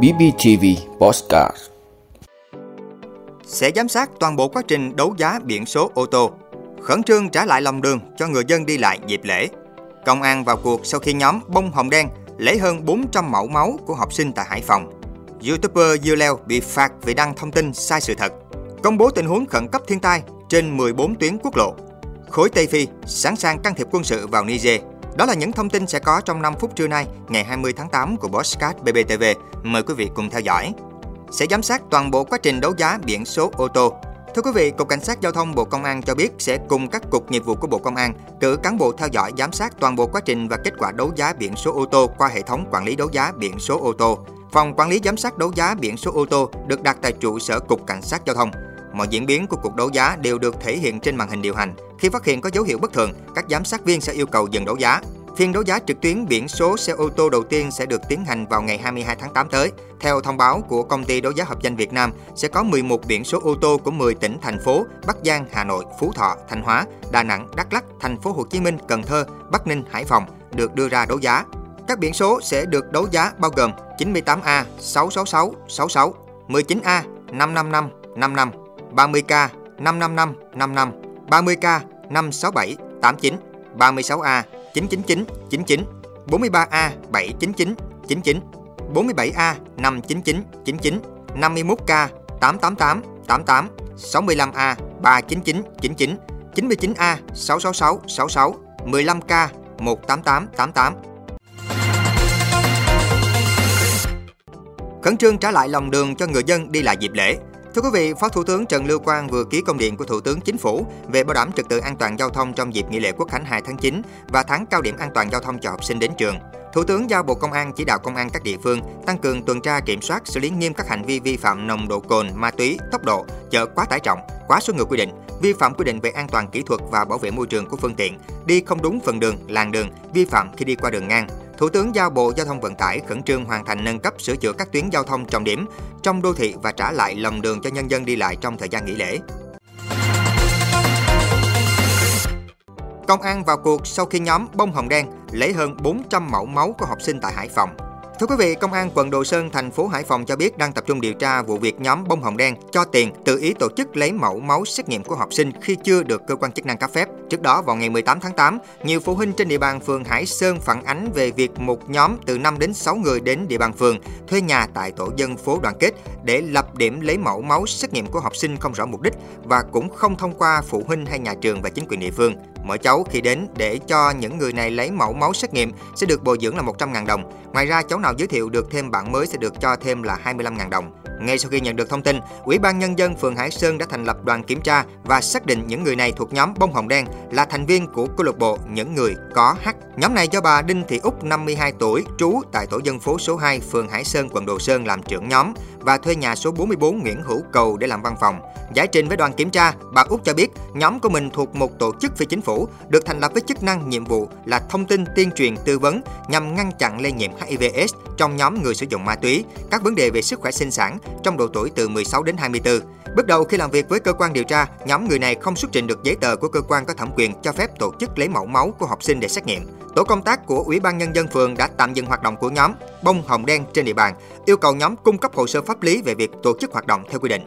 BBTV Postcard sẽ giám sát toàn bộ quá trình đấu giá biển số ô tô, khẩn trương trả lại lòng đường cho người dân đi lại dịp lễ. Công an vào cuộc sau khi nhóm bông hồng đen lấy hơn 400 mẫu máu của học sinh tại Hải Phòng. YouTuber Dưa Leo bị phạt vì đăng thông tin sai sự thật. Công bố tình huống khẩn cấp thiên tai trên 14 tuyến quốc lộ. Khối Tây Phi sẵn sàng can thiệp quân sự vào Niger. Đó là những thông tin sẽ có trong 5 phút trưa nay, ngày 20 tháng 8 của Bosscat BBTV. Mời quý vị cùng theo dõi. Sẽ giám sát toàn bộ quá trình đấu giá biển số ô tô. Thưa quý vị, Cục Cảnh sát Giao thông Bộ Công an cho biết sẽ cùng các cục nghiệp vụ của Bộ Công an cử cán bộ theo dõi giám sát toàn bộ quá trình và kết quả đấu giá biển số ô tô qua hệ thống quản lý đấu giá biển số ô tô. Phòng quản lý giám sát đấu giá biển số ô tô được đặt tại trụ sở Cục Cảnh sát Giao thông. Mọi diễn biến của cuộc đấu giá đều được thể hiện trên màn hình điều hành. Khi phát hiện có dấu hiệu bất thường, các giám sát viên sẽ yêu cầu dừng đấu giá. Phiên đấu giá trực tuyến biển số xe ô tô đầu tiên sẽ được tiến hành vào ngày 22 tháng 8 tới. Theo thông báo của công ty đấu giá hợp danh Việt Nam, sẽ có 11 biển số ô tô của 10 tỉnh thành phố Bắc Giang, Hà Nội, Phú Thọ, Thanh Hóa, Đà Nẵng, Đắk Lắk, Thành phố Hồ Chí Minh, Cần Thơ, Bắc Ninh, Hải Phòng được đưa ra đấu giá. Các biển số sẽ được đấu giá bao gồm 98A 666 66, 19A 555 55, 30K 555 55, 30K 567 89, 36A 999 99, 43A 799 99, 47A 599 99, 51K 888 88, 65A 399 99, 99A 666 66, 15K 188 88. Khẩn trương trả lại lòng đường cho người dân đi lại dịp lễ. Thưa quý vị, Phó Thủ tướng Trần Lưu Quang vừa ký công điện của Thủ tướng Chính phủ về bảo đảm trật tự an toàn giao thông trong dịp nghỉ lễ Quốc khánh 2 tháng 9 và tháng cao điểm an toàn giao thông cho học sinh đến trường. Thủ tướng giao Bộ Công an chỉ đạo công an các địa phương tăng cường tuần tra kiểm soát, xử lý nghiêm các hành vi vi phạm nồng độ cồn, ma túy, tốc độ, chở quá tải trọng, quá số người quy định, vi phạm quy định về an toàn kỹ thuật và bảo vệ môi trường của phương tiện, đi không đúng phần đường, làn đường, vi phạm khi đi qua đường ngang, Thủ tướng giao Bộ Giao thông Vận tải khẩn trương hoàn thành nâng cấp sửa chữa các tuyến giao thông trọng điểm trong đô thị và trả lại lòng đường cho nhân dân đi lại trong thời gian nghỉ lễ. Công an vào cuộc sau khi nhóm bông hồng đen lấy hơn 400 mẫu máu của học sinh tại Hải Phòng. Thưa quý vị, Công an quận Đồ Sơn, thành phố Hải Phòng cho biết đang tập trung điều tra vụ việc nhóm bông hồng đen cho tiền tự ý tổ chức lấy mẫu máu xét nghiệm của học sinh khi chưa được cơ quan chức năng cấp phép. Trước đó, vào ngày 18 tháng 8, nhiều phụ huynh trên địa bàn phường Hải Sơn phản ánh về việc một nhóm từ 5 đến 6 người đến địa bàn phường thuê nhà tại tổ dân phố đoàn kết để lập điểm lấy mẫu máu xét nghiệm của học sinh không rõ mục đích và cũng không thông qua phụ huynh hay nhà trường và chính quyền địa phương. Mỗi cháu khi đến để cho những người này lấy mẫu máu xét nghiệm sẽ được bồi dưỡng là 100.000 đồng. Ngoài ra, cháu nào giới thiệu được thêm bạn mới sẽ được cho thêm là 25.000 đồng. Ngay sau khi nhận được thông tin, Ủy ban Nhân dân phường Hải Sơn đã thành lập đoàn kiểm tra và xác định những người này thuộc nhóm bông hồng đen là thành viên của câu lạc bộ những người có H. Nhóm này do bà Đinh Thị Úc 52 tuổi, trú tại tổ dân phố số 2, phường Hải Sơn, quận Đồ Sơn làm trưởng nhóm và thuê nhà số 44 Nguyễn Hữu Cầu để làm văn phòng. Giải trình với đoàn kiểm tra, bà Úc cho biết nhóm của mình thuộc một tổ chức phi chính phủ được thành lập với chức năng nhiệm vụ là thông tin tuyên truyền tư vấn nhằm ngăn chặn lây nhiễm hivs trong nhóm người sử dụng ma túy, các vấn đề về sức khỏe sinh sản trong độ tuổi từ 16 đến 24. Bước đầu khi làm việc với cơ quan điều tra, nhóm người này không xuất trình được giấy tờ của cơ quan có thẩm quyền cho phép tổ chức lấy mẫu máu của học sinh để xét nghiệm. Tổ công tác của Ủy ban Nhân dân phường đã tạm dừng hoạt động của nhóm bông hồng đen trên địa bàn, yêu cầu nhóm cung cấp hồ sơ pháp lý về việc tổ chức hoạt động theo quy định.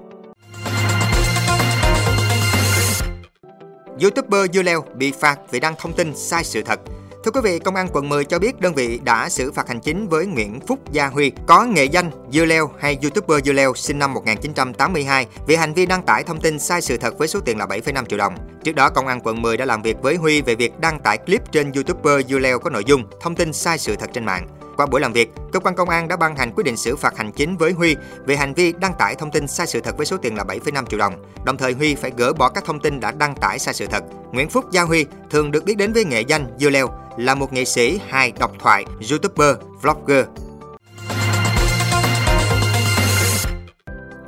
YouTuber Dưa Leo bị phạt vì đăng thông tin sai sự thật. Thưa quý vị, Công an quận 10 cho biết đơn vị đã xử phạt hành chính với Nguyễn Phúc Gia Huy, có nghệ danh Dưa Leo hay YouTuber Dưa Leo sinh năm 1982 vì hành vi đăng tải thông tin sai sự thật với số tiền là 7,5 triệu đồng. Trước đó, Công an quận 10 đã làm việc với Huy về việc đăng tải clip trên YouTuber Dưa Leo có nội dung thông tin sai sự thật trên mạng. Qua buổi làm việc, cơ quan công an đã ban hành quyết định xử phạt hành chính với Huy về hành vi đăng tải thông tin sai sự thật với số tiền là 7,5 triệu đồng. Đồng thời Huy phải gỡ bỏ các thông tin đã đăng tải sai sự thật. Nguyễn Phúc Gia Huy thường được biết đến với nghệ danh Dưa Leo, là một nghệ sĩ hài độc thoại, youtuber, vlogger.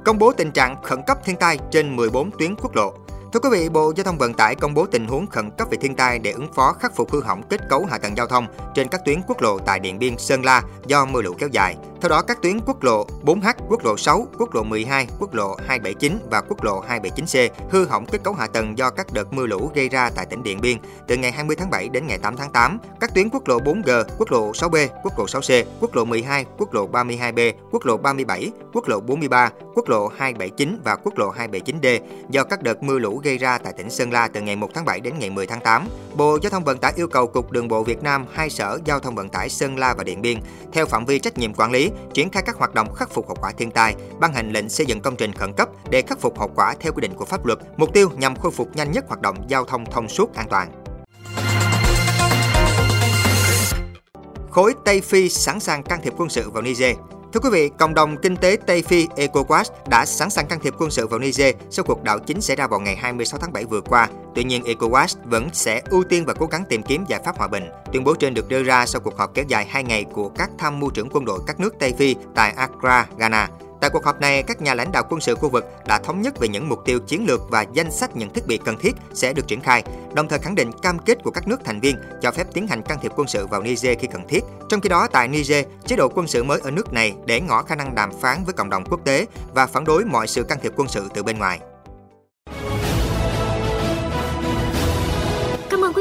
Công bố tình trạng khẩn cấp thiên tai trên 14 tuyến quốc lộ. Thưa quý vị, Bộ Giao thông Vận tải công bố tình huống khẩn cấp về thiên tai để ứng phó khắc phục hư hỏng kết cấu hạ tầng giao thông trên các tuyến quốc lộ tại Điện Biên, Sơn La do mưa lũ kéo dài. Theo đó, các tuyến quốc lộ 4H, quốc lộ 6, quốc lộ 12, quốc lộ 279 và quốc lộ 279C hư hỏng kết cấu hạ tầng do các đợt mưa lũ gây ra tại tỉnh Điện Biên từ ngày 20 tháng 7 đến ngày 8 tháng 8. Các tuyến quốc lộ 4G, quốc lộ 6B, quốc lộ 6C, quốc lộ 12, quốc lộ 32B, quốc lộ 37, quốc lộ 43, quốc lộ 279 và quốc lộ 279D do các đợt mưa lũ gây ra tại tỉnh Sơn La từ ngày 1 tháng 7 đến ngày 10 tháng 8. Bộ Giao thông Vận tải yêu cầu Cục Đường bộ Việt Nam, hai sở Giao thông Vận tải Sơn La và Điện Biên theo phạm vi trách nhiệm quản lý, triển khai các hoạt động khắc phục hậu quả thiên tai, ban hành lệnh xây dựng công trình khẩn cấp để khắc phục hậu quả theo quy định của pháp luật, mục tiêu nhằm khôi phục nhanh nhất hoạt động giao thông thông suốt an toàn. Khối Tây Phi sẵn sàng can thiệp quân sự vào Niger Thưa quý vị, cộng đồng kinh tế Tây Phi ECOWAS đã sẵn sàng can thiệp quân sự vào Niger sau cuộc đảo chính xảy ra vào ngày 26 tháng 7 vừa qua. Tuy nhiên, ECOWAS vẫn sẽ ưu tiên và cố gắng tìm kiếm giải pháp hòa bình. Tuyên bố trên được đưa ra sau cuộc họp kéo dài 2 ngày của các tham mưu trưởng quân đội các nước Tây Phi tại Accra, Ghana. Tại cuộc họp này, các nhà lãnh đạo quân sự khu vực đã thống nhất về những mục tiêu chiến lược và danh sách những thiết bị cần thiết sẽ được triển khai, đồng thời khẳng định cam kết của các nước thành viên cho phép tiến hành can thiệp quân sự vào Niger khi cần thiết. Trong khi đó, tại Niger, chế độ quân sự mới ở nước này để ngỏ khả năng đàm phán với cộng đồng quốc tế và phản đối mọi sự can thiệp quân sự từ bên ngoài.